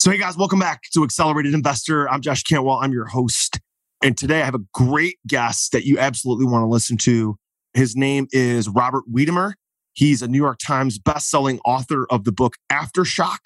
So, hey guys, welcome back to Accelerated Investor. I'm Josh Cantwell. I'm your host. And today I have a great guest that you absolutely want to listen to. His name is Robert Wiedemer. He's a New York Times bestselling author of the book Aftershock.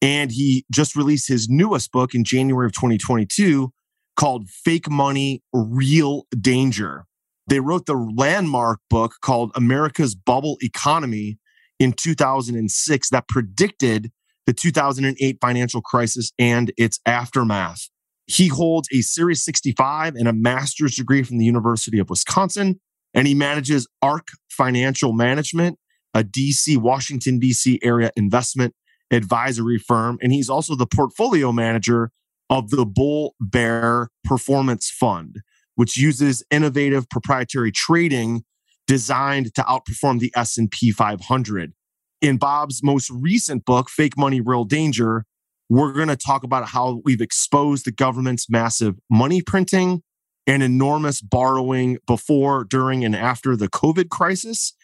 And he just released his newest book in January of 2022 called Fake Money, Real Danger. They wrote the landmark book called America's Bubble Economy in 2006 that predicted the 2008 financial crisis and its aftermath. He holds a Series 65 and a master's degree from the University of Wisconsin, and he manages Ark Financial Management, a DC, Washington, DC area investment advisory firm. And he's also the portfolio manager of the Bull Bear Performance Fund, which uses innovative proprietary trading designed to outperform the S&P 500 in Bob's most recent book, Fake Money, Real Danger, we're going to talk about how we've exposed the government's massive money printing and enormous borrowing before, during, and after the COVID crisis,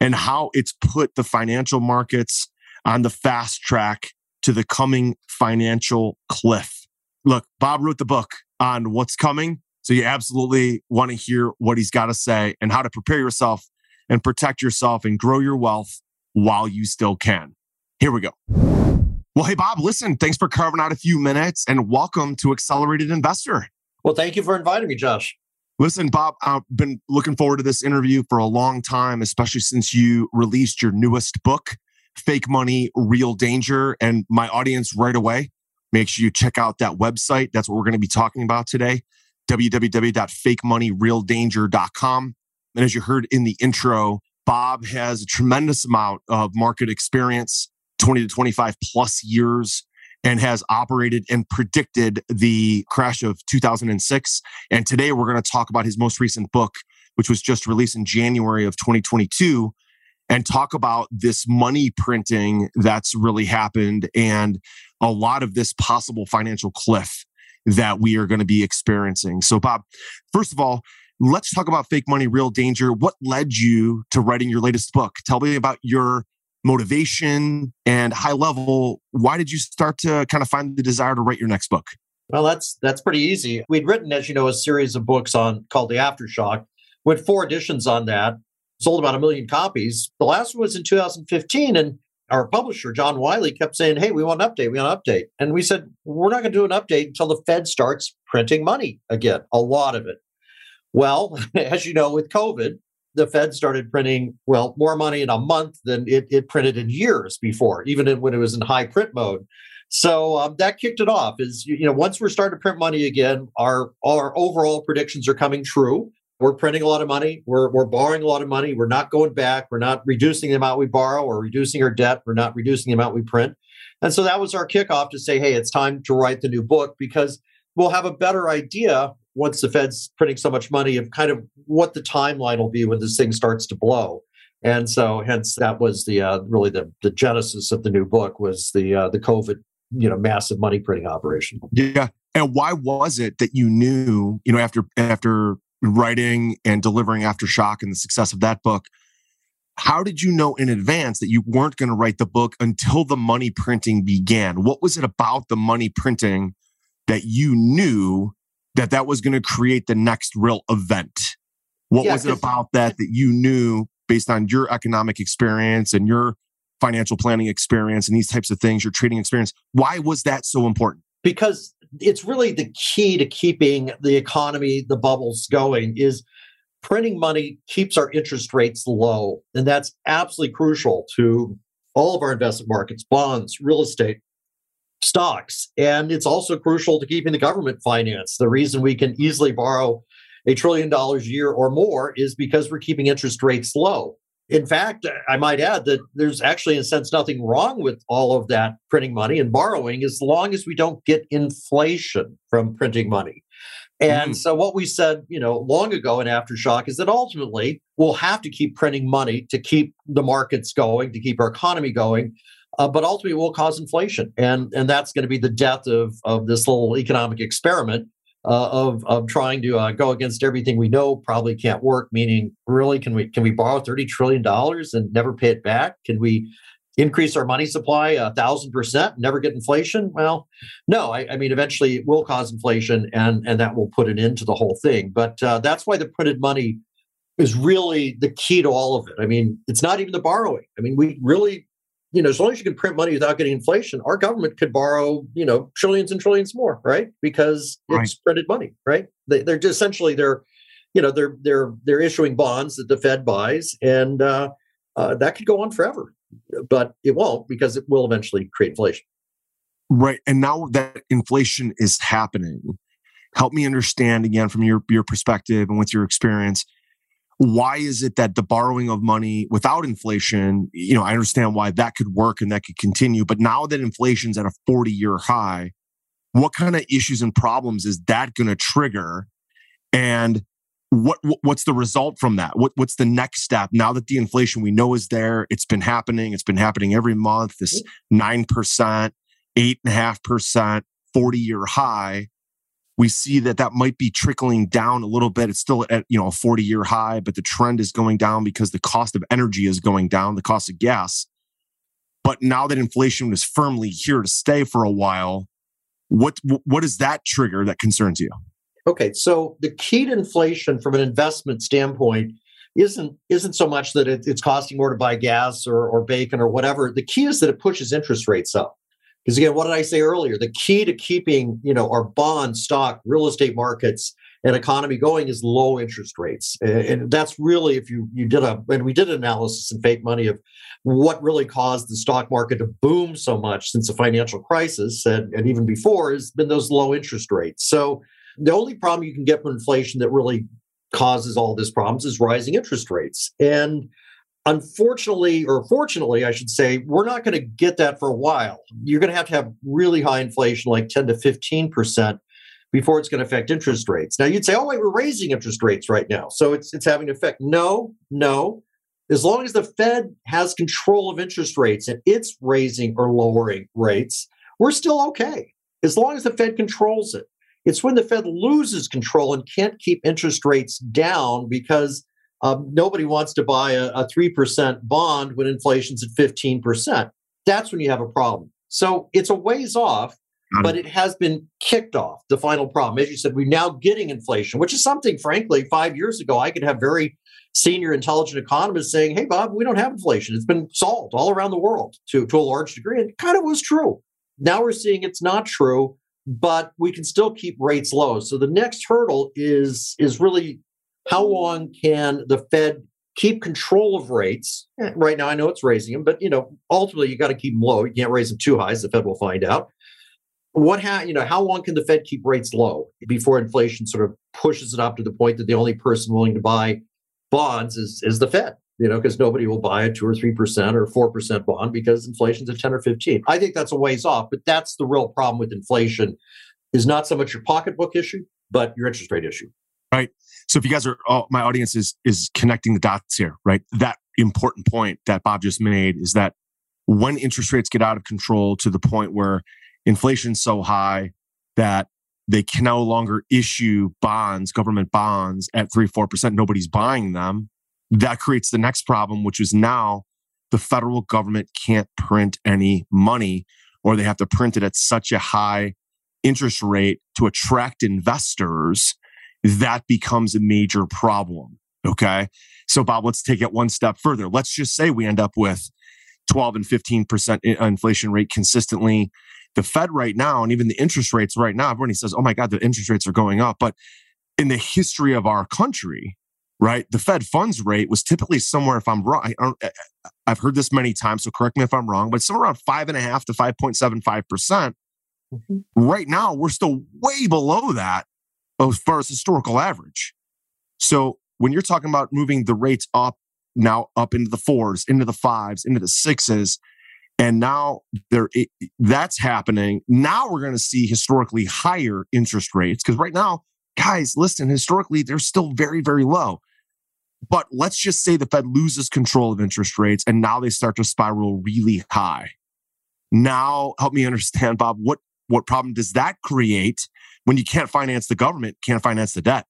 and how it's put the financial markets on the fast track to the coming financial cliff. Look, Bob wrote the book on what's coming. So you absolutely want to hear what he's got to say and how to prepare yourself and protect yourself and grow your wealth while you still can. Here we go. Well, hey, Bob, listen, thanks for carving out a few minutes and welcome to Accelerated Investor. Well, thank you for inviting me, Josh. Listen, Bob, I've been looking forward to this interview for a long time, especially since you released your newest book, Fake Money, Real Danger. And my audience right away, make sure you check out that website. That's what we're going to be talking about today www.fakemoneyrealdanger.com. And as you heard in the intro, Bob has a tremendous amount of market experience, 20 to 25 plus years, and has operated and predicted the crash of 2006. And today we're going to talk about his most recent book, which was just released in January of 2022, and talk about this money printing that's really happened and a lot of this possible financial cliff that we are going to be experiencing. So, Bob, first of all, Let's talk about fake money, real danger. What led you to writing your latest book? Tell me about your motivation and high level. Why did you start to kind of find the desire to write your next book? Well, that's that's pretty easy. We'd written, as you know, a series of books on called The Aftershock, with four editions on that, sold about a million copies. The last one was in 2015, and our publisher, John Wiley, kept saying, Hey, we want an update. We want an update. And we said, We're not going to do an update until the Fed starts printing money again, a lot of it. Well, as you know, with COVID, the Fed started printing, well, more money in a month than it, it printed in years before, even when it was in high print mode. So um, that kicked it off. Is you know once we're starting to print money again, our our overall predictions are coming true. We're printing a lot of money. We're we're borrowing a lot of money. We're not going back. We're not reducing the amount we borrow or reducing our debt. We're not reducing the amount we print. And so that was our kickoff to say, hey, it's time to write the new book because we'll have a better idea once the Fed's printing so much money of kind of what the timeline will be when this thing starts to blow. And so, hence, that was the uh, really the the genesis of the new book was the uh, the COVID, you know, massive money printing operation. Yeah, and why was it that you knew, you know, after after writing and delivering Aftershock and the success of that book, how did you know in advance that you weren't going to write the book until the money printing began? What was it about the money printing that you knew that that was going to create the next real event. What yeah, was it about that that you knew based on your economic experience and your financial planning experience and these types of things, your trading experience? Why was that so important? Because it's really the key to keeping the economy, the bubbles going is printing money keeps our interest rates low. And that's absolutely crucial to all of our investment markets, bonds, real estate, stocks. And it's also crucial to keeping the government financed. The reason we can easily borrow a trillion dollars a year or more is because we're keeping interest rates low. In fact, I might add that there's actually, in a sense, nothing wrong with all of that printing money and borrowing as long as we don't get inflation from printing money. And mm. so, what we said, you know, long ago in Aftershock is that ultimately we'll have to keep printing money to keep the markets going, to keep our economy going uh, but ultimately will cause inflation, and and that's going to be the death of of this little economic experiment uh, of of trying to uh, go against everything we know probably can't work. Meaning, really, can we can we borrow thirty trillion dollars and never pay it back? Can we increase our money supply a thousand percent, and never get inflation? Well, no. I, I, mean, eventually it will cause inflation, and and that will put an end to the whole thing. But uh, that's why the printed money is really the key to all of it. I mean, it's not even the borrowing. I mean, we really, you know, as long as you can print money without getting inflation, our government could borrow, you know, trillions and trillions more, right? Because it's right. printed money, right? They, are just essentially they're, you know, they're they're they're issuing bonds that the Fed buys, and uh, uh, that could go on forever, but it won't because it will eventually create inflation. Right, and now that inflation is happening, help me understand again from your your perspective and with your experience why is it that the borrowing of money without inflation, you know, I understand why that could work and that could continue, but now that inflation's at a 40 year high, what kind of issues and problems is that going to trigger? And what what's the result from that? What what's the next step now that the inflation we know is there? It's been happening. It's been happening every month. This nine percent, eight and a half percent, forty year high we see that that might be trickling down a little bit. It's still at you know a 40 year high, but the trend is going down because the cost of energy is going down, the cost of gas. But now that inflation is firmly here to stay for a while, what what is that trigger that concerns you? Okay, so the key to inflation from an investment standpoint isn't isn't so much that it, it's costing more to buy gas or, or bacon or whatever. The key is that it pushes interest rates up. Because again, what did I say earlier? The key to keeping, you know, our bond, stock, real estate markets and economy going is low interest rates. And that's really if you you did a and we did an analysis in fake money of what really caused the stock market to boom so much since the financial crisis and, and even before has been those low interest rates. So the only problem you can get from inflation that really causes all these problems is rising interest rates. And Unfortunately, or fortunately, I should say, we're not going to get that for a while. You're going to have to have really high inflation, like 10 to 15%, before it's going to affect interest rates. Now, you'd say, oh, wait, we're raising interest rates right now. So it's, it's having an effect. No, no. As long as the Fed has control of interest rates and it's raising or lowering rates, we're still okay. As long as the Fed controls it. It's when the Fed loses control and can't keep interest rates down because um, nobody wants to buy a, a 3% bond when inflation's at 15%. That's when you have a problem. So it's a ways off, but it has been kicked off. The final problem, as you said, we're now getting inflation, which is something, frankly, five years ago, I could have very senior intelligent economists saying, hey, Bob, we don't have inflation. It's been solved all around the world to, to a large degree. And it kind of was true. Now we're seeing it's not true, but we can still keep rates low. So the next hurdle is, is really how long can the Fed keep control of rates? Right now, I know it's raising them, but you know, ultimately, you got to keep them low. You can't raise them too high, as the Fed will find out. What ha- you know, how long can the Fed keep rates low before inflation sort of pushes it up to the point that the only person willing to buy bonds is is the Fed? You know, because nobody will buy a two or three percent or four percent bond because inflation's at ten or fifteen. I think that's a ways off, but that's the real problem with inflation. Is not so much your pocketbook issue, but your interest rate issue right? So if you guys are, oh, my audience is is connecting the dots here, right? That important point that Bob just made is that when interest rates get out of control to the point where inflation's so high that they can no longer issue bonds, government bonds at three, four percent, nobody's buying them. That creates the next problem, which is now the federal government can't print any money or they have to print it at such a high interest rate to attract investors that becomes a major problem. Okay. So, Bob, let's take it one step further. Let's just say we end up with 12 and 15% inflation rate consistently. The Fed right now, and even the interest rates right now, everybody says, oh my God, the interest rates are going up. But in the history of our country, right, the Fed funds rate was typically somewhere, if I'm wrong, I have heard this many times, so correct me if I'm wrong, but somewhere around five and a half to 5.75%. percent mm hmm Right now, we're still way below that as far as historical average. So when you're talking about moving the rates up now up into the fours, into the fives, into the sixes, and now there that's happening. Now we're going to see historically higher interest rates because right now, guys, listen, historically they're still very very low. But let's just say the Fed loses control of interest rates and now they start to spiral really high. Now, help me understand, Bob, what what problem does that create when you can't finance the government, can't finance the debt?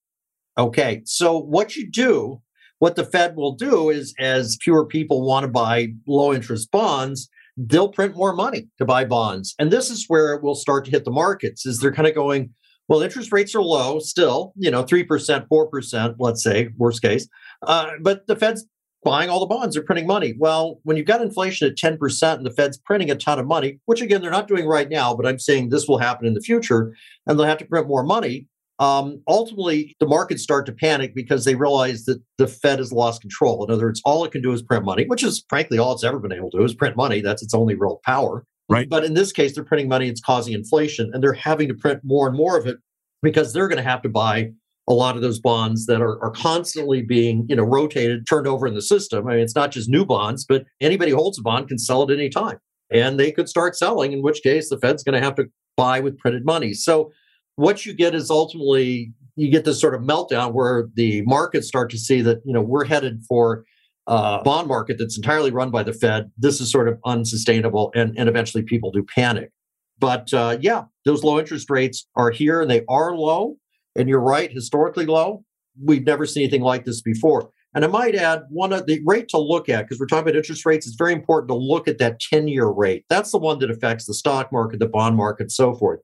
Okay. So what you do, what the Fed will do is as fewer people want to buy low interest bonds, they'll print more money to buy bonds. And this is where it will start to hit the markets is they're kind of going, well, interest rates are low still, you know, 3%, 4%, let's say, worst case. Uh, but the Fed's buying all the bonds, they're printing money. Well, when you've got inflation at 10% and the Fed's printing a ton of money, which again, they're not doing right now, but I'm saying this will happen in the future, and they'll have to print more money. Um, ultimately, the markets start to panic because they realize that the Fed has lost control. In other words, all it can do is print money, which is frankly all it's ever been able to do is print money. That's its only real power. Right. But in this case, they're printing money, it's causing inflation, and they're having to print more and more of it because they're going to have to buy a lot of those bonds that are, are constantly being you know rotated turned over in the system. I mean it's not just new bonds but anybody who holds a bond can sell it any time and they could start selling in which case the fed's going to have to buy with printed money. So what you get is ultimately you get this sort of meltdown where the markets start to see that you know we're headed for a bond market that's entirely run by the fed. This is sort of unsustainable and, and eventually people do panic. But uh, yeah those low interest rates are here and they are low and you're right, historically low. We've never seen anything like this before. And I might add one of the rate to look at, because we're talking about interest rates, it's very important to look at that 10 year rate. That's the one that affects the stock market, the bond market, so forth.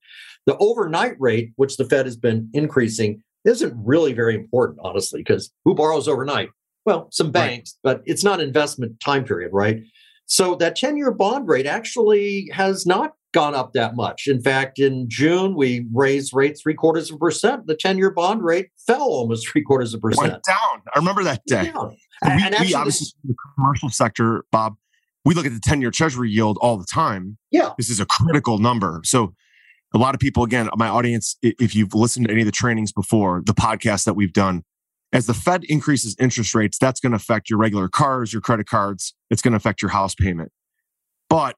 The overnight rate, which the Fed has been increasing, isn't really very important, honestly, because who borrows overnight? Well, some banks, right. but it's not investment time period, right? So that 10 year bond rate actually has not gone up that much. In fact, in June, we raised rates three quarters of a percent. The 10 year bond rate fell almost three quarters of a percent. Went down. I remember that day. Yeah. We, and we obviously, the commercial sector, Bob, we look at the 10 year treasury yield all the time. Yeah. This is a critical number. So, a lot of people, again, my audience, if you've listened to any of the trainings before, the podcast that we've done, as the Fed increases interest rates, that's going to affect your regular cars, your credit cards. It's going to affect your house payment. But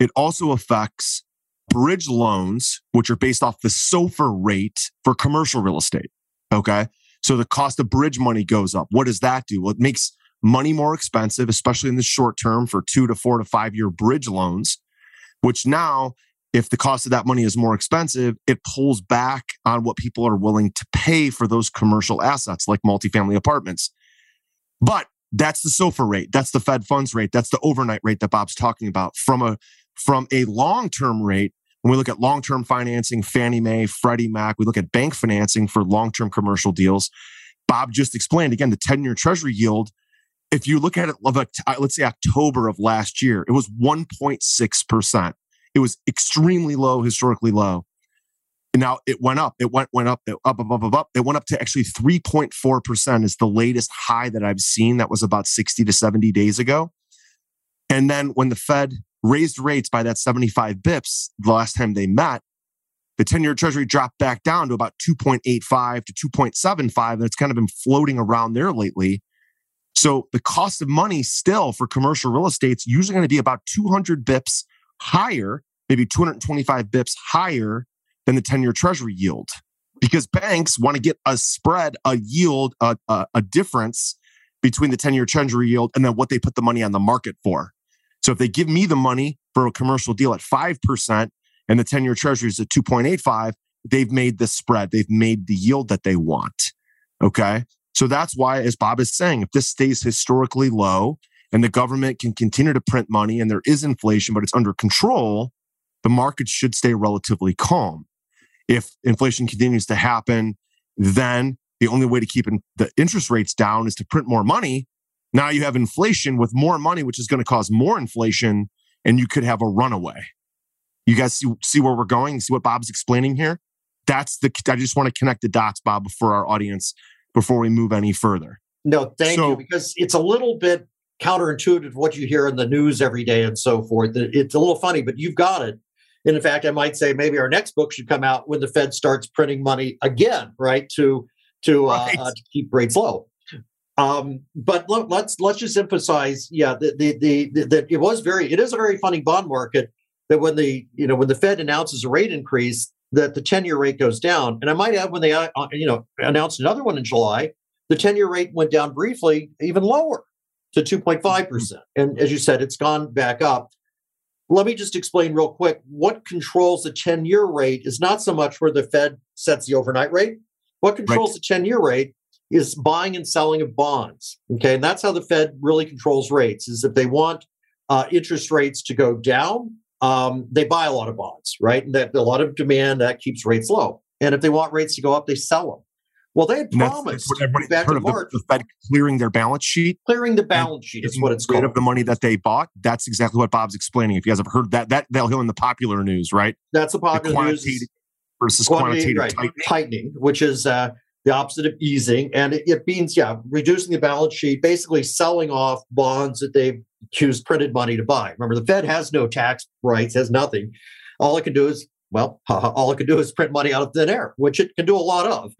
it also affects bridge loans, which are based off the SOFR rate for commercial real estate. Okay. So the cost of bridge money goes up. What does that do? Well, it makes money more expensive, especially in the short term for two to four to five year bridge loans, which now, if the cost of that money is more expensive, it pulls back on what people are willing to pay for those commercial assets like multifamily apartments. But that's the SOFR rate. That's the Fed funds rate. That's the overnight rate that Bob's talking about. From a from a long term rate, when we look at long term financing, Fannie Mae, Freddie Mac, we look at bank financing for long term commercial deals. Bob just explained again the 10 year treasury yield. If you look at it, uh, let's say October of last year, it was 1.6%. It was extremely low, historically low. And now it went up. It went went up, up, up, up, up, up. It went up to actually 3.4% is the latest high that I've seen. That was about 60 to 70 days ago. And then when the Fed raised rates by that 75 bips the last time they met, the 10 year treasury dropped back down to about 2.85 to 2.75. And it's kind of been floating around there lately. So the cost of money still for commercial real estate is usually going to be about 200 bips higher, maybe 225 bips higher than the 10 year treasury yield because banks want to get a spread, a yield, a, a, a difference between the 10 year treasury yield and then what they put the money on the market for. So if they give me the money for a commercial deal at 5% and the 10 year treasury is at 2.85, they've made the spread. They've made the yield that they want. Okay. So that's why, as Bob is saying, if this stays historically low and the government can continue to print money and there is inflation, but it's under control, the market should stay relatively calm. If inflation continues to happen, then the only way to keep the interest rates down is to print more money now you have inflation with more money, which is going to cause more inflation, and you could have a runaway. You guys see, see where we're going? See what Bob's explaining here? That's the, I just want to connect the dots, Bob, for our audience before we move any further. No, thank so, you, because it's a little bit counterintuitive what you hear in the news every day and so forth. It's a little funny, but you've got it. And in fact, I might say maybe our next book should come out when the Fed starts printing money again, right? To to, uh, right. uh, to keep rates low. Um, but look, let's let's just emphasize, yeah, that the, the, the, that it was very it is a very funny bond market that when the you know when the Fed announces a rate increase, that the ten year rate goes down. And I might add when they uh, uh you know announced another one in July, the ten year rate went down briefly, even lower to two point five percent. And as you said, it's gone back up. Let me just explain real quick what controls the 10 year rate is not so much where the Fed sets the overnight rate. What controls right. the 10 year rate is buying and selling of bonds. Okay. And that's how the Fed really controls rates is if they want uh, interest rates to go down, um, they buy a lot of bonds, right? And that a lot of demand that keeps rates low. And if they want rates to go up, they sell them. Well, they had promised that's, back in March, the, the, Fed clearing their balance sheet. Clearing the balance sheet is what it's called. Of the money that they bought. That's exactly what Bob's explaining. If you guys have heard that, that they'll hear in the popular news, right? That's the popular the news versus quantitative, right, tightening. tightening. which is uh, the opposite of easing, and it, it means yeah, reducing the balance sheet, basically selling off bonds that they've used printed money to buy. Remember, the Fed has no tax rights, has nothing. All it can do is well, all it can do is print money out of thin air, which it can do a lot of,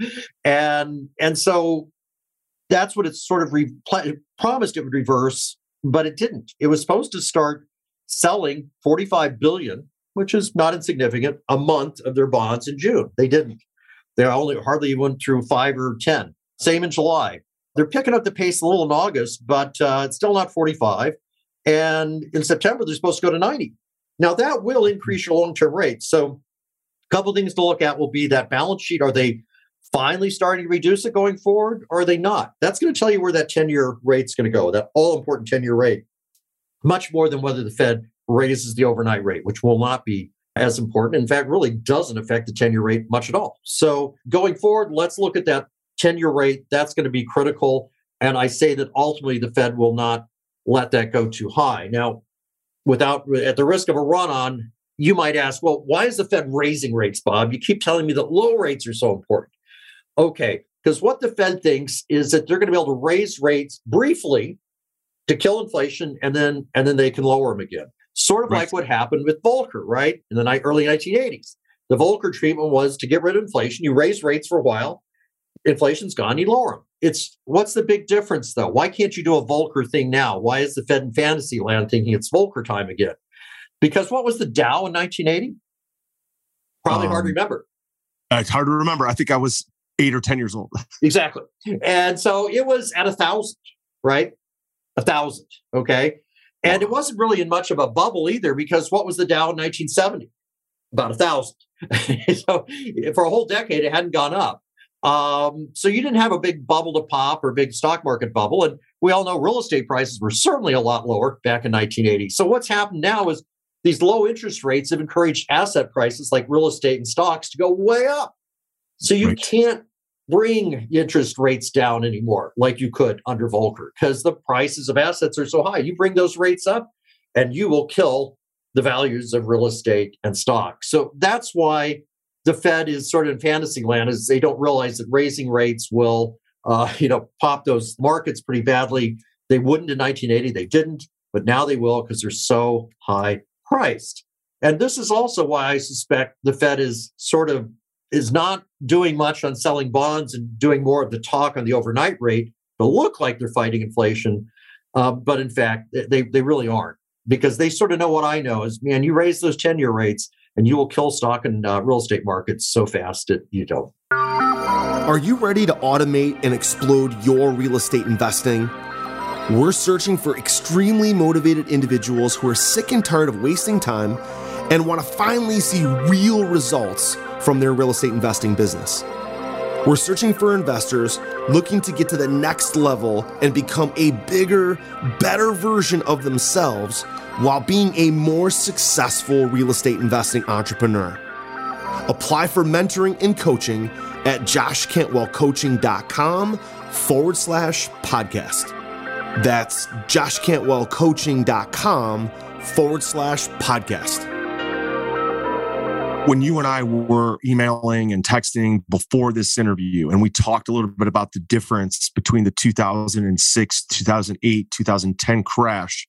and and so that's what it's sort of promised it would reverse, but it didn't. It was supposed to start selling 45 billion, which is not insignificant, a month of their bonds in June. They didn't. They only hardly went through five or ten. Same in July. They're picking up the pace a little in August, but uh, it's still not 45. And in September, they're supposed to go to 90. Now, that will increase your long term rates. So, a couple things to look at will be that balance sheet. Are they finally starting to reduce it going forward, or are they not? That's going to tell you where that 10 year rate's going to go, that all important 10 year rate, much more than whether the Fed raises the overnight rate, which will not be as important. In fact, really doesn't affect the 10 year rate much at all. So, going forward, let's look at that 10 year rate. That's going to be critical. And I say that ultimately the Fed will not let that go too high. Now, without at the risk of a run on, you might ask, well, why is the Fed raising rates, Bob? You keep telling me that low rates are so important. Okay, because what the Fed thinks is that they're going to be able to raise rates briefly to kill inflation and then and then they can lower them again. Sort of right. like what happened with Volcker, right? In the early 1980s. The Volcker treatment was to get rid of inflation. You raise rates for a while, inflation's gone, you lower them. It's what's the big difference though? Why can't you do a Volcker thing now? Why is the Fed in fantasy land thinking it's Volcker time again? Because what was the Dow in 1980? Probably um, hard to um, remember. It's hard to remember. I think I was eight or 10 years old. exactly. And so it was at a thousand, right? A thousand. Okay. And it wasn't really in much of a bubble either, because what was the Dow in 1970? About a thousand. so for a whole decade, it hadn't gone up. Um, so you didn't have a big bubble to pop or big stock market bubble. And we all know real estate prices were certainly a lot lower back in 1980. So what's happened now is these low interest rates have encouraged asset prices like real estate and stocks to go way up. So you right. can't bring interest rates down anymore like you could under Volcker because the prices of assets are so high. You bring those rates up and you will kill the values of real estate and stocks. So that's why the Fed is sort of in fantasy land is they don't realize that raising rates will, uh, you know, pop those markets pretty badly. They wouldn't in 1980, they didn't, but now they will because they're so high priced. And this is also why I suspect the Fed is sort of is not doing much on selling bonds and doing more of the talk on the overnight rate to look like they're fighting inflation, uh, but in fact they they really aren't because they sort of know what I know is man, you raise those ten year rates and you will kill stock and uh, real estate markets so fast that you don't. Are you ready to automate and explode your real estate investing? We're searching for extremely motivated individuals who are sick and tired of wasting time and want to finally see real results from their real estate investing business. We're searching for investors looking to get to the next level and become a bigger, better version of themselves while being a more successful real estate investing entrepreneur. Apply for mentoring and coaching at joshcantwellcoaching.com forward slash podcast. That's joshcantwellcoaching.com forward slash podcast when you and I were emailing and texting before this interview, and we talked a little bit about the difference between the 2006, 2008, 2010 crash,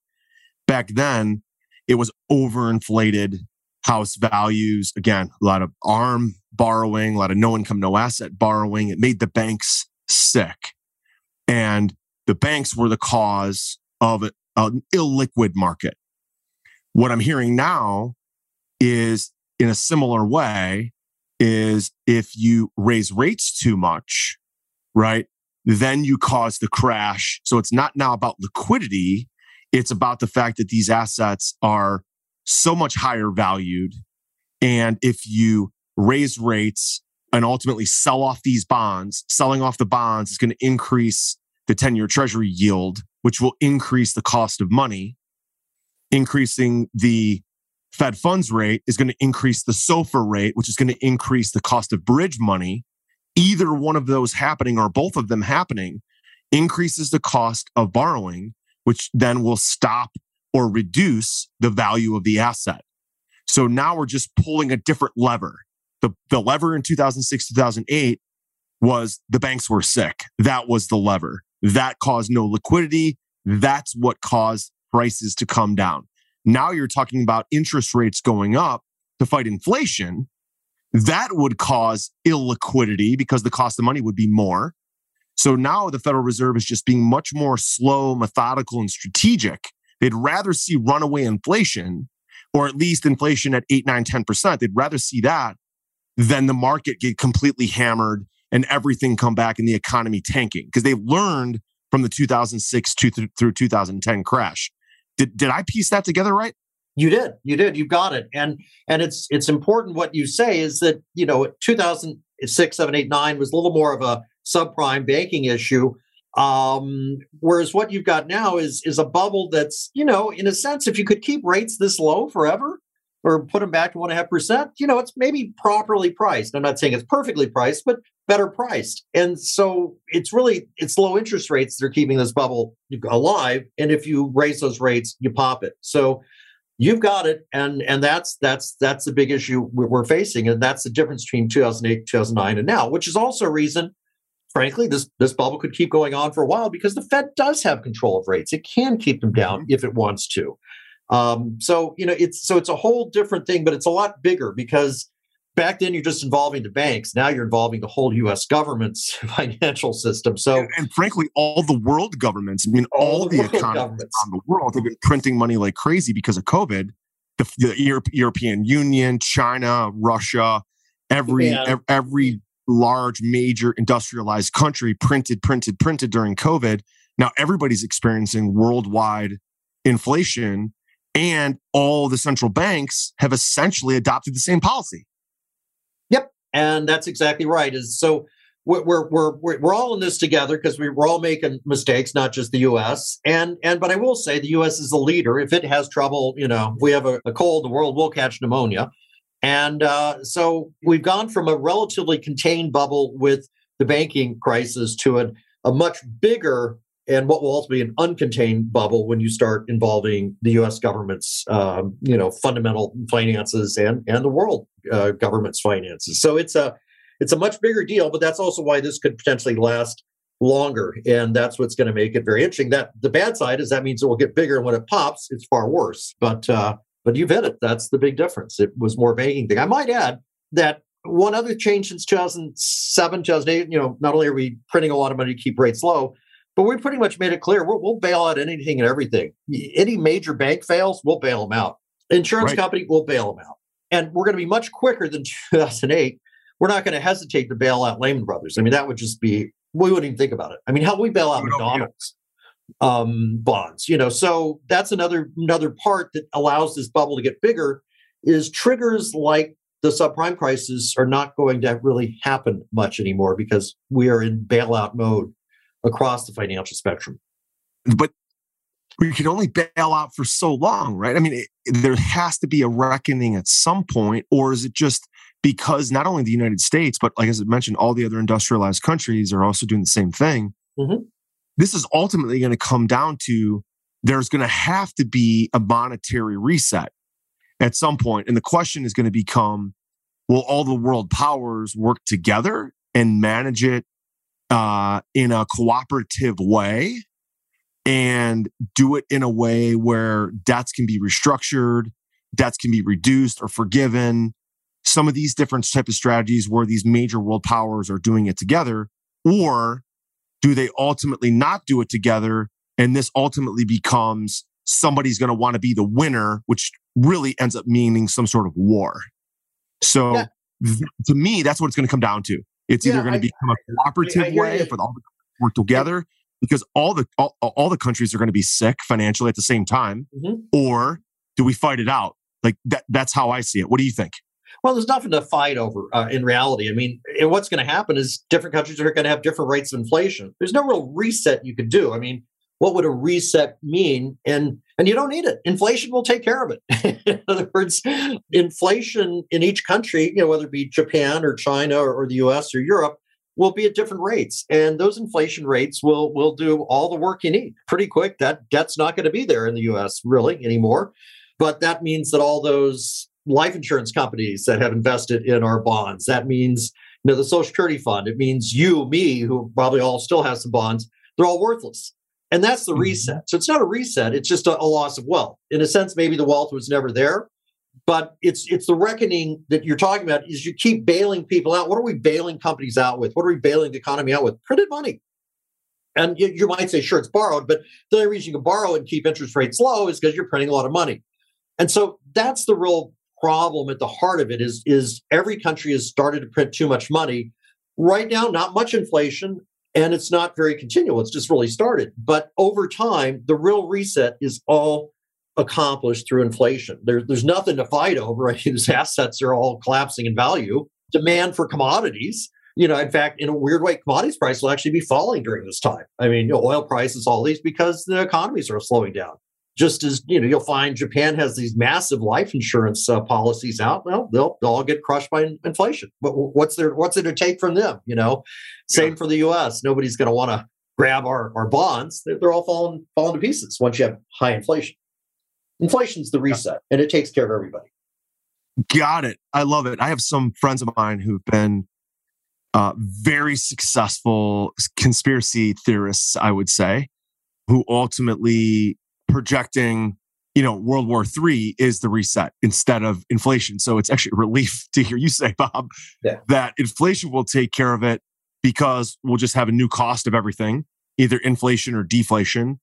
back then it was overinflated house values. Again, a lot of arm borrowing, a lot of no income, no asset borrowing. It made the banks sick. And the banks were the cause of an illiquid market. What I'm hearing now is in a similar way is if you raise rates too much, right? Then you cause the crash. So it's not now about liquidity. It's about the fact that these assets are so much higher valued. And if you raise rates and ultimately sell off these bonds, selling off the bonds is going to increase the 10 year treasury yield, which will increase the cost of money. increasing the Fed funds rate is going to increase the SOFR rate, which is going to increase the cost of bridge money. Either one of those happening or both of them happening increases the cost of borrowing, which then will stop or reduce the value of the asset. So now we're just pulling a different lever. The, the lever in 2006, 2008 was the banks were sick. That was the lever. That caused no liquidity. That's what caused prices to come down. Now you're talking about interest rates going up to fight inflation. That would cause illiquidity because the cost of money would be more. So now the Federal Reserve is just being much more slow, methodical, and strategic. They'd rather see runaway inflation, or at least inflation at 8, 9, 10%. They'd rather see that than the market get completely hammered and everything come back and the economy tanking because they've learned from the 2006 to, through 2010 crash. Did, did I piece that together right? You did. You did. You got it. And and it's it's important what you say is that, you know, 2006, 7, 8, 9 was a little more of a subprime banking issue. Um, whereas what you've got now is is a bubble that's, you know, in a sense, if you could keep rates this low forever or put them back to one and a half percent, you know, it's maybe properly priced. I'm not saying it's perfectly priced, but better priced. And so it's really it's low interest rates that are keeping this bubble alive. And if you raise those rates, you pop it. So you've got it and and that's that's that's the big issue we're facing and that's the difference between 2008 2009 and now which is also a reason frankly, this this bubble could keep going on for a while because the Fed does have control of rates. It can keep them down mm-hmm. if it wants to. Um, so you know, it's so it's a whole different thing, but it's a lot bigger because back then you're just involving the banks. Now you're involving the whole U.S. government's financial system. So, and, and frankly, all the world governments. I mean, all, all the, the economies around the world have been printing money like crazy because of COVID. The, the Europe, European Union, China, Russia, every yeah. every large, major industrialized country printed, printed, printed during COVID. Now everybody's experiencing worldwide inflation, and all the central banks have essentially adopted the same policy. Yep, and that's exactly right. Is so we're we're we're we're all in this together because we, we're all making mistakes, not just the U.S. and and but I will say the U.S. is the leader. If it has trouble, you know, we have a, a cold, the world will catch pneumonia. And uh, so we've gone from a relatively contained bubble with the banking crisis to a, a much bigger and what will also be an uncontained bubble when you start involving the U.S. government's, um, you know, fundamental finances and and the world uh, government's finances. So it's a it's a much bigger deal, but that's also why this could potentially last longer, and that's what's going to make it very interesting. That the bad side is that means it will get bigger, and when it pops, it's far worse. But uh, but you've hit it. That's the big difference. It was more banking thing. I might add that one other change since 2007, 2008, you know, not only are we printing a lot of money to keep rates low, but we pretty much made it clear we'll, we'll bail out anything and everything. Any major bank fails, we'll bail them out. Insurance right. company, we'll bail them out. And we're going to be much quicker than 2008. We're not going to hesitate to bail out Lehman Brothers. I mean, that would just be, we wouldn't even think about it. I mean, how we bail out McDonald's? um, bonds. You know, so that's another another part that allows this bubble to get bigger. Is triggers like the subprime crisis are not going to really happen much anymore because we are in bailout mode across the financial spectrum. But we can only bail out for so long, right? I mean, it, there has to be a reckoning at some point, or is it just because not only the United States, but like as I mentioned, all the other industrialized countries are also doing the same thing? Mm-hmm this is ultimately going to come down to there's going to have to be a monetary reset at some point. And the question is going to become will all the world powers work together and manage it uh, in a cooperative way and do it in a way where debts can be restructured, debts can be reduced or forgiven? Some of these different type of strategies where these major world powers are doing it together, or do they ultimately not do it together? And this ultimately becomes somebody's going to want to be the winner, which really ends up meaning some sort of war. So yeah. th- to me, that's what it's going to come down to. It's yeah, either going to become a cooperative I, I, way for all the work together because all the all, all, the countries are going to be sick financially at the same time, mm-hmm. or do we fight it out? Like that. That's how I see it. What do you think? Well, there's nothing to fight over uh, in reality. I mean, what's going to happen is different countries are going to have different rates of inflation. There's no real reset you could do. I mean, what would a reset mean? And and you don't need it. Inflation will take care of it. in other words, inflation in each country, you know, whether it be Japan or China or, the US or Europe, will be at different rates. And those inflation rates will will do all the work you need pretty quick. That debt's not going to be there in the US really anymore. But that means that all those life insurance companies that have invested in our bonds, that means you know the Social Security Fund, it means you, me, who probably all still has some bonds, they're all worthless. And that's the mm-hmm. reset. So it's not a reset, it's just a, a loss of wealth. In a sense, maybe the wealth was never there, but it's it's the reckoning that you're talking about is you keep bailing people out what are we bailing companies out with what are we bailing the economy out with printed money and you, you might say sure it's borrowed but the only reason you can borrow and keep interest rates low is because you're printing a lot of money and so that's the real problem at the heart of it is is every country has started to print too much money right now not much inflation and it's not very continual it's just really started but over time the real reset is all accomplished through inflation. There, there's nothing to fight over. These assets are all collapsing in value. Demand for commodities, you know, in fact, in a weird way, commodities prices will actually be falling during this time. I mean, you know, oil prices, all these, because the economies are slowing down. Just as you know, you'll find Japan has these massive life insurance uh, policies out. Well, they'll, they'll all get crushed by inflation. But what's their What's it to take from them? You know, same yeah. for the U.S. Nobody's going to want to grab our, our bonds. They're, they're all falling falling to pieces once you have high inflation. Inflation's the reset, and it takes care of everybody. Got it. I love it. I have some friends of mine who've been uh, very successful conspiracy theorists, I would say, who ultimately projecting, you know, World War III is the reset instead of inflation. So it's actually a relief to hear you say, Bob, yeah. that inflation will take care of it because we'll just have a new cost of everything, either inflation or deflation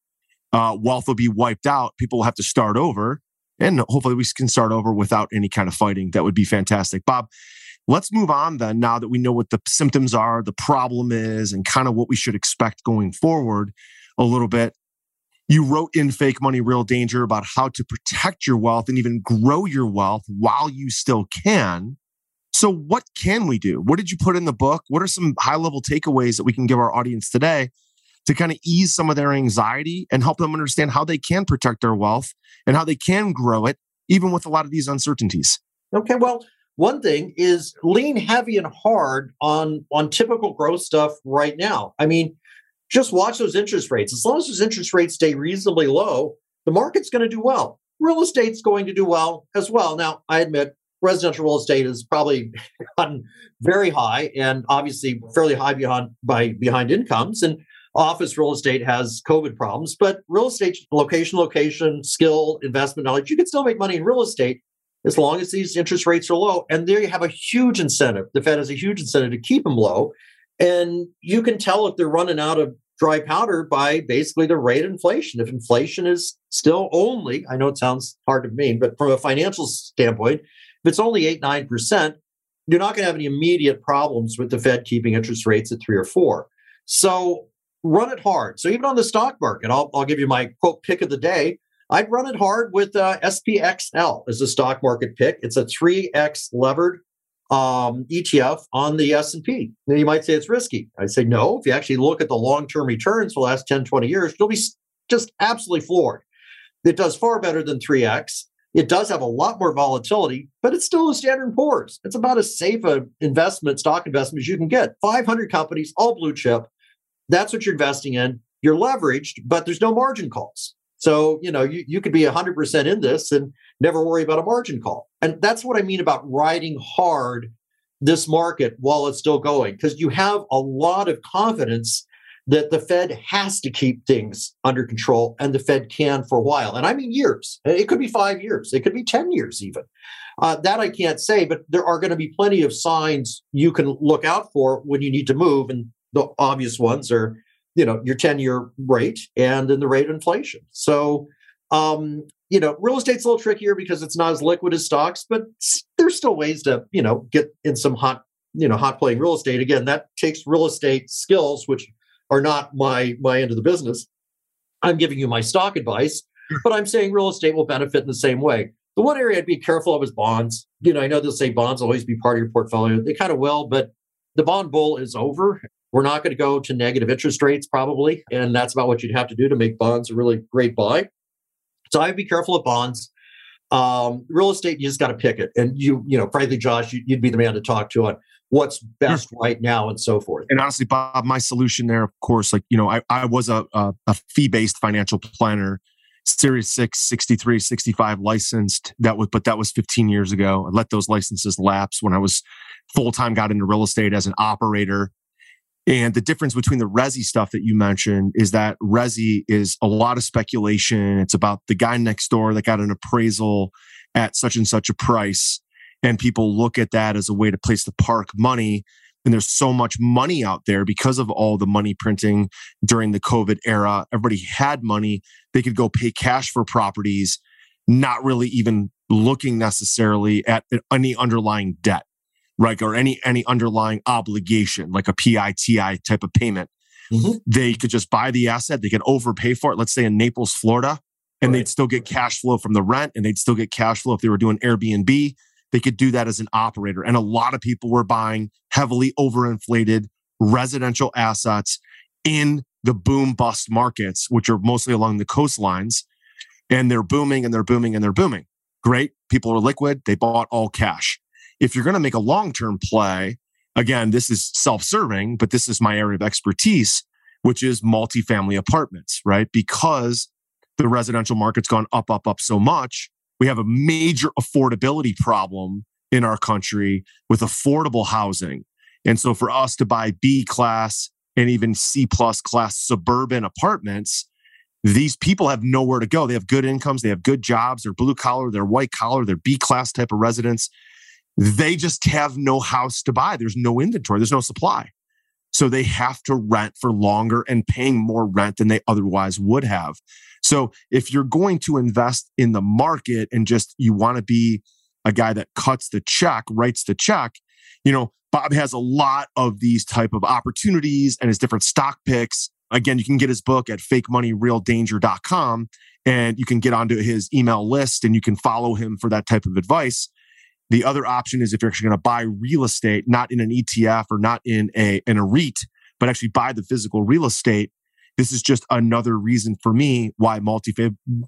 uh, wealth will be wiped out. People will have to start over. And hopefully we can start over without any kind of fighting. That would be fantastic. Bob, let's move on then now that we know what the symptoms are, the problem is, and kind of what we should expect going forward a little bit. You wrote in Fake Money, Real Danger about how to protect your wealth and even grow your wealth while you still can. So, what can we do? What did you put in the book? What are some high level takeaways that we can give our audience today to kind of ease some of their anxiety and help them understand how they can protect their wealth and how they can grow it, even with a lot of these uncertainties. Okay, well, one thing is lean heavy and hard on on typical growth stuff right now. I mean, just watch those interest rates. As long as those interest rates stay reasonably low, the market's going to do well. Real estate's going to do well as well. Now, I admit residential real estate has probably gotten very high and obviously fairly high behind by behind incomes. And office real estate has COVID problems, but real estate location, location, skill, investment knowledge, you can still make money in real estate as long as these interest rates are low. And there you have a huge incentive. The Fed has a huge incentive to keep them low. And you can tell if they're running out of dry powder by basically the rate of inflation. If inflation is still only, I know it sounds hard to me, but from a financial standpoint, if it's only 8, 9%, you're not going to have any immediate problems with the Fed keeping interest rates at three or four. So run it hard. So even on the stock market, I'll, I'll give you my quote pick of the day. I'd run it hard with uh, SPXL as a stock market pick. It's a 3x levered um, ETF on the S&P. Now you might say it's risky. I say no. If you actually look at the long-term returns for the last 10, 20 years, you'll be just absolutely floored. It does far better than 3x. It does have a lot more volatility, but it's still a Standard Poor's. It's about as safe an investment, stock investment as you can get. 500 companies, all blue chip. That's what you're investing in. You're leveraged, but there's no margin calls. So, you know, you, you could be 100% in this and never worry about a margin call. And that's what I mean about riding hard this market while it's still going, because you have a lot of confidence that the Fed has to keep things under control and the Fed can for a while. And I mean years. It could be five years, it could be 10 years even. Uh, that I can't say, but there are going to be plenty of signs you can look out for when you need to move. And the obvious ones are, you know, your 10 year rate and then the rate of inflation. So, um, you know, real estate's a little trickier because it's not as liquid as stocks, but there's still ways to, you know, get in some hot, you know, hot playing real estate. Again, that takes real estate skills, which are not my my end of the business. I'm giving you my stock advice, but I'm saying real estate will benefit in the same way. The one area I'd be careful of is bonds. You know, I know they'll say bonds will always be part of your portfolio. They kind of will, but the bond bull is over. We're not going to go to negative interest rates probably. And that's about what you'd have to do to make bonds a really great buy. So I'd be careful of bonds. Um, real estate, you just got to pick it. And you, you know, frankly, Josh, you, would be the man to talk to on what's best sure. right now and so forth. And honestly, Bob, my solution there, of course, like, you know, I, I was a, a, a fee based financial planner, Series 6, 63, 65 licensed. That was, but that was 15 years ago. I let those licenses lapse when I was full time, got into real estate as an operator. And the difference between the Resi stuff that you mentioned is that Resi is a lot of speculation. It's about the guy next door that got an appraisal at such and such a price. And people look at that as a way to place the park money. And there's so much money out there because of all the money printing during the COVID era. Everybody had money. They could go pay cash for properties, not really even looking necessarily at any underlying debt right? Or any any underlying obligation, like a PITI type of payment. Mm-hmm. They could just buy the asset, they could overpay for it, let's say in Naples, Florida, and right. they'd still get cash flow from the rent and they'd still get cash flow if they were doing Airbnb. They could do that as an operator. And a lot of people were buying heavily overinflated residential assets in the boom bust markets, which are mostly along the coastlines. And they're booming and they're booming and they're booming. Great. People are liquid. They bought all cash. If you're going to make a long term play, again, this is self serving, but this is my area of expertise, which is multifamily apartments, right? Because the residential market's gone up, up, up so much, we have a major affordability problem in our country with affordable housing. And so for us to buy B class and even C plus class suburban apartments, these people have nowhere to go. They have good incomes, they have good jobs, they're blue collar, they're white collar, they're B class type of residents they just have no house to buy. There's no inventory, there's no supply. So they have to rent for longer and paying more rent than they otherwise would have. So if you're going to invest in the market and just you want to be a guy that cuts the check, writes the check, you know, Bob has a lot of these type of opportunities and his different stock picks. Again, you can get his book at fakemoneyrealdanger.com and you can get onto his email list and you can follow him for that type of advice. The other option is if you're actually going to buy real estate, not in an ETF or not in a in a REIT, but actually buy the physical real estate. This is just another reason for me why multi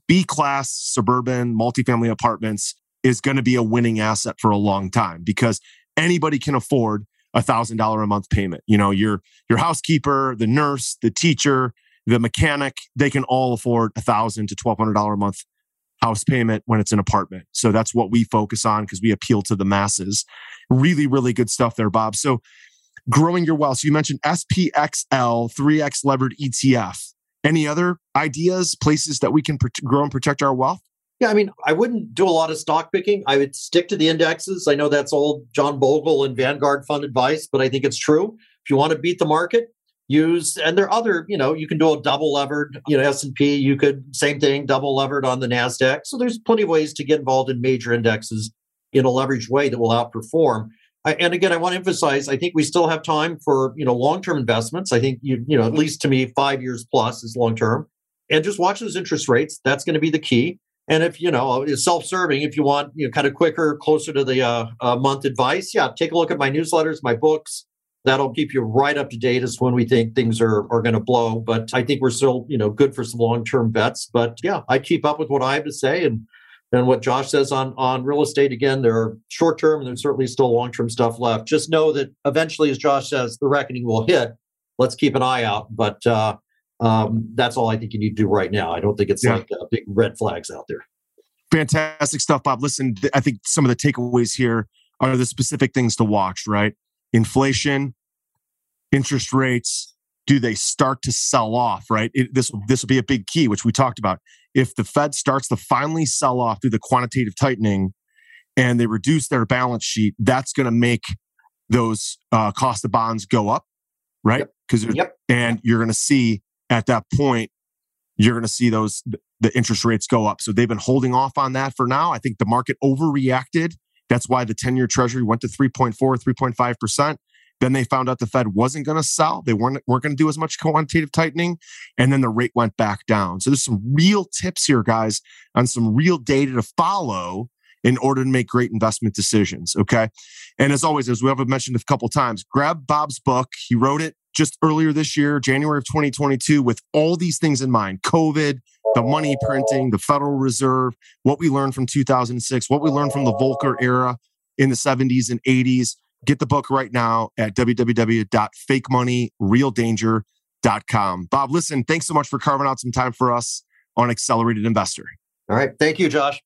B class suburban multifamily apartments is going to be a winning asset for a long time because anybody can afford a thousand dollar a month payment. You know, your your housekeeper, the nurse, the teacher, the mechanic, they can all afford a thousand to twelve hundred dollar a month house payment when it's an apartment. So that's what we focus on because we appeal to the masses. Really, really good stuff there, Bob. So growing your wealth. So you mentioned SPXL, 3X levered ETF. Any other ideas, places that we can grow and protect our wealth? Yeah, I mean, I wouldn't do a lot of stock picking. I would stick to the indexes. I know that's old John Bogle and Vanguard fund advice, but I think it's true. If you want to beat the market, use and there are other you know you can do a double levered you know s&p you could same thing double levered on the nasdaq. So there's plenty of ways to get involved in major indexes in a leveraged way that will outperform. I, and again i want to emphasize i think we still have time for you know long-term investments. I think you you know at least to me five years plus is long term and just watch those interest rates. That's going to be the key. And if you know it's self-serving if you want you know kind of quicker closer to the uh, uh, month advice yeah take a look at my newsletters my books that'll keep you right up to date as when we think things are, are going to blow. But I think we're still, you know, good for some long-term bets. But yeah, I keep up with what I have to say and and what Josh says on on real estate. Again, there are short-term and there's certainly still long-term stuff left. Just know that eventually, as Josh says, the reckoning will hit. Let's keep an eye out. But uh, um, that's all I think you need to do right now. I don't think it's yeah. like uh, big red flags out there. Fantastic stuff, Bob. Listen, I think some of the takeaways here are the specific things to watch, right? Inflation, interest rates, do they start to sell off, right? It, this, this will be a big key, which we talked about. If the Fed starts to finally sell off through the quantitative tightening and they reduce their balance sheet, that's going to make those uh, cost of bonds go up, right? Because yep. yep. and you're going to see at that point, you're going to see those the interest rates go up. So they've been holding off on that for now. I think the market overreacted that's why the 10 year treasury went to 3.4, 3.5%. Then they found out the Fed wasn't going to sell. They weren't, weren't going to do as much quantitative tightening. And then the rate went back down. So there's some real tips here, guys, on some real data to follow in order to make great investment decisions. Okay. And as always, as we have mentioned a couple times, grab Bob's book. He wrote it just earlier this year, January of 2022, with all these things in mind COVID, the money printing, the Federal Reserve, what we learned from 2006, what we learned from the Volcker era in the 70s and 80s. Get the book right now at www.fakemoneyrealdanger.com. Bob, listen, thanks so much for carving out some time for us on Accelerated Investor. All right. Thank you, Josh.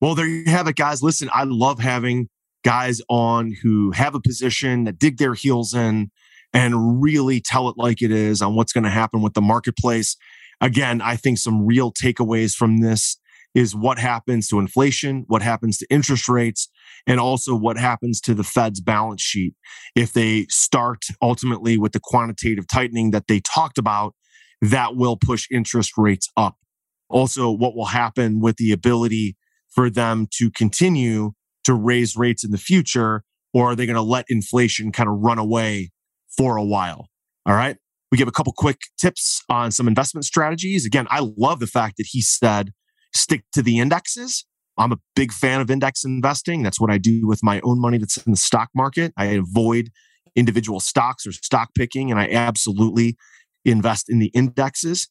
Well, there you have it, guys. Listen, I love having guys on who have a position that dig their heels in and really tell it like it is on what's going to happen with the marketplace. Again, I think some real takeaways from this is what happens to inflation, what happens to interest rates, and also what happens to the Fed's balance sheet if they start ultimately with the quantitative tightening that they talked about that will push interest rates up. Also, what will happen with the ability for them to continue to raise rates in the future, or are they going to let inflation kind of run away for a while? All right. We give a couple quick tips on some investment strategies. Again, I love the fact that he said stick to the indexes. I'm a big fan of index investing. That's what I do with my own money that's in the stock market. I avoid individual stocks or stock picking, and I absolutely invest in the indexes.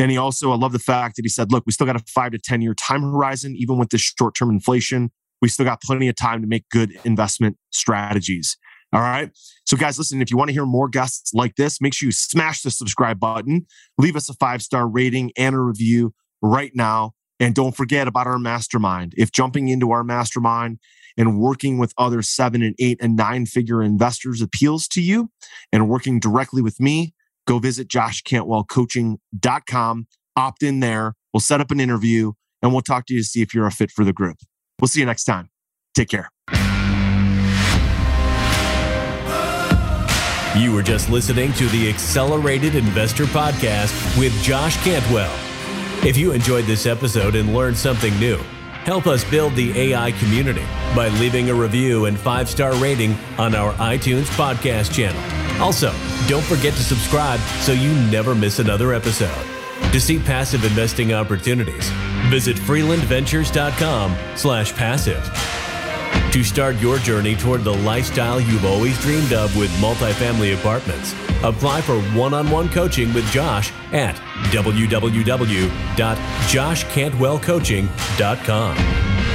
And he also, I love the fact that he said, look, we still got a five to 10 year time horizon, even with this short term inflation. We still got plenty of time to make good investment strategies. All right. So, guys, listen, if you want to hear more guests like this, make sure you smash the subscribe button, leave us a five star rating and a review right now. And don't forget about our mastermind. If jumping into our mastermind and working with other seven and eight and nine figure investors appeals to you and working directly with me, go visit joshcantwellcoaching.com, opt in there. We'll set up an interview and we'll talk to you to see if you're a fit for the group. We'll see you next time. Take care. You were just listening to the Accelerated Investor Podcast with Josh Cantwell. If you enjoyed this episode and learned something new, help us build the AI community by leaving a review and five star rating on our iTunes podcast channel. Also, don't forget to subscribe so you never miss another episode. To see passive investing opportunities, visit freelandventures.com slash passive. To start your journey toward the lifestyle you've always dreamed of with multifamily apartments, apply for one-on-one coaching with Josh at www.joshcantwellcoaching.com.